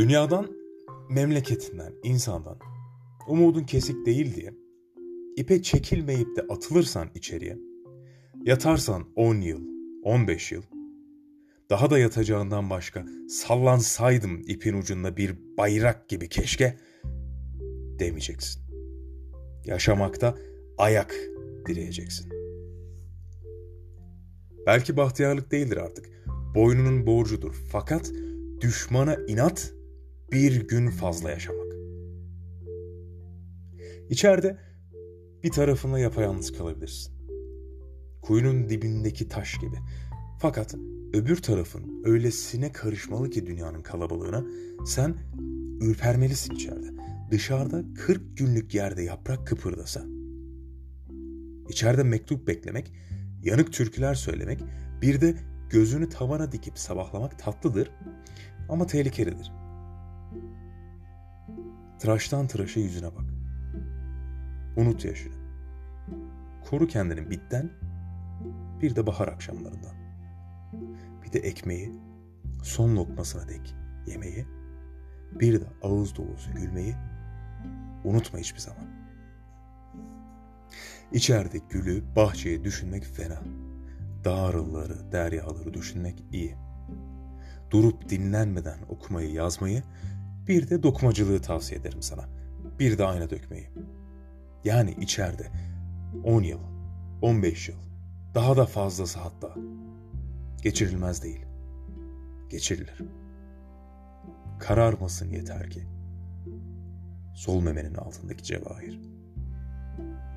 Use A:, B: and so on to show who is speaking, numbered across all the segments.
A: Dünyadan, memleketinden, insandan umudun kesik değil diye ipe çekilmeyip de atılırsan içeriye, yatarsan 10 yıl, 15 yıl, daha da yatacağından başka sallansaydım ipin ucunda bir bayrak gibi keşke demeyeceksin. Yaşamakta ayak dileyeceksin. Belki bahtiyarlık değildir artık. Boynunun borcudur. Fakat düşmana inat bir gün fazla yaşamak. İçeride bir tarafına yapayalnız kalabilirsin. Kuyunun dibindeki taş gibi. Fakat öbür tarafın öylesine karışmalı ki dünyanın kalabalığına sen ürpermelisin içeride. Dışarıda 40 günlük yerde yaprak kıpırdasa. İçeride mektup beklemek, yanık türküler söylemek, bir de gözünü tavana dikip sabahlamak tatlıdır ama tehlikelidir. Tıraştan tıraşa yüzüne bak. Unut yaşını. Koru kendini bitten, bir de bahar akşamlarından. Bir de ekmeği, son lokmasına dek yemeği, bir de ağız dolusu gülmeyi unutma hiçbir zaman. İçeride gülü, bahçeyi düşünmek fena. Dağrılları, deryaları düşünmek iyi. Durup dinlenmeden okumayı, yazmayı, bir de dokumacılığı tavsiye ederim sana. Bir de ayna dökmeyi. Yani içeride 10 yıl, 15 yıl, daha da fazlası hatta. Geçirilmez değil. Geçirilir. Kararmasın yeter ki. Sol memenin altındaki cevahir.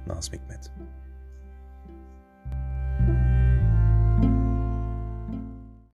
A: Nazım Hikmet